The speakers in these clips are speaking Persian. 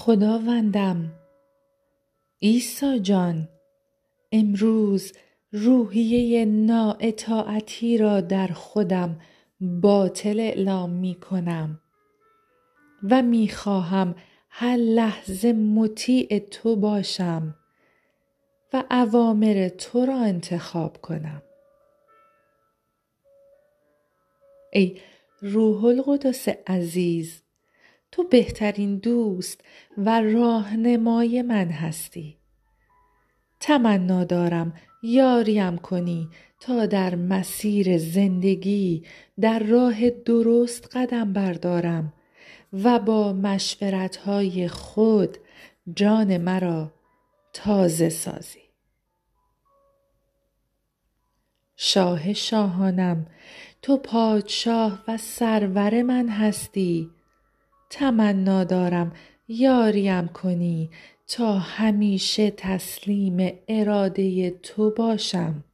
خداوندم. عیسی جان امروز روحیه نااطاعتی را در خودم باطل اعلام می کنم و می خواهم هر لحظه مطیع تو باشم و اوامر تو را انتخاب کنم. ای روح القدس عزیز تو بهترین دوست و راهنمای من هستی. تمنا دارم یاریم کنی تا در مسیر زندگی در راه درست قدم بردارم و با مشورت های خود جان مرا تازه سازی. شاه شاهانم تو پادشاه و سرور من هستی. تمنا دارم یاریم کنی تا همیشه تسلیم اراده تو باشم.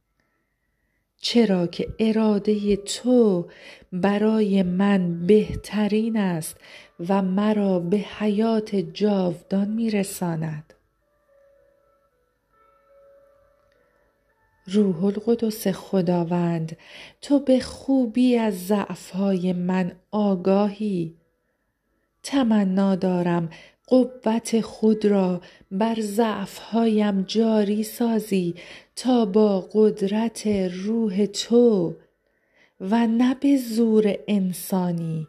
چرا که اراده تو برای من بهترین است و مرا به حیات جاودان می رساند روح القدس خداوند تو به خوبی از ضعفهای من آگاهی. تمنا دارم قوت خود را بر ضعفهایم جاری سازی تا با قدرت روح تو و نه به زور انسانی.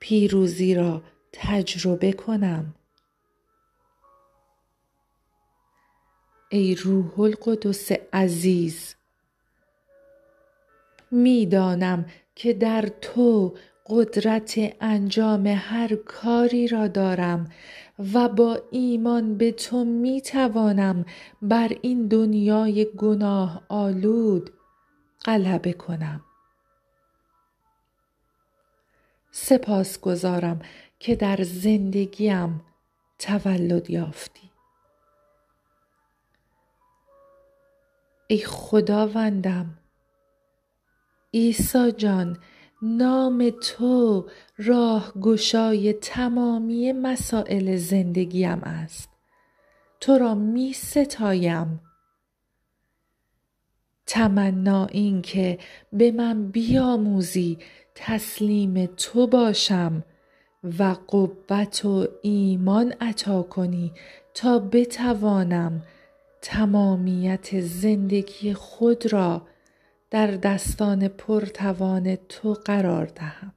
پیروزی را تجربه کنم. ای روح القدس عزیز می دانم که در تو قدرت انجام هر کاری را دارم و با ایمان به تو می توانم بر این دنیای گناه آلود غلبه کنم. سپاس گزارم که در زندگیم تولد یافتی. ای خداوندم عیسی جان نام تو راهگشای تمامی مسائل زندگیم است. تو را می ستایم. تمنا این که به من بیاموزی تسلیم تو باشم و قوت و ایمان عطا کنی تا بتوانم تمامیت زندگی خود را در دستان پرتوان تو قرار دهم.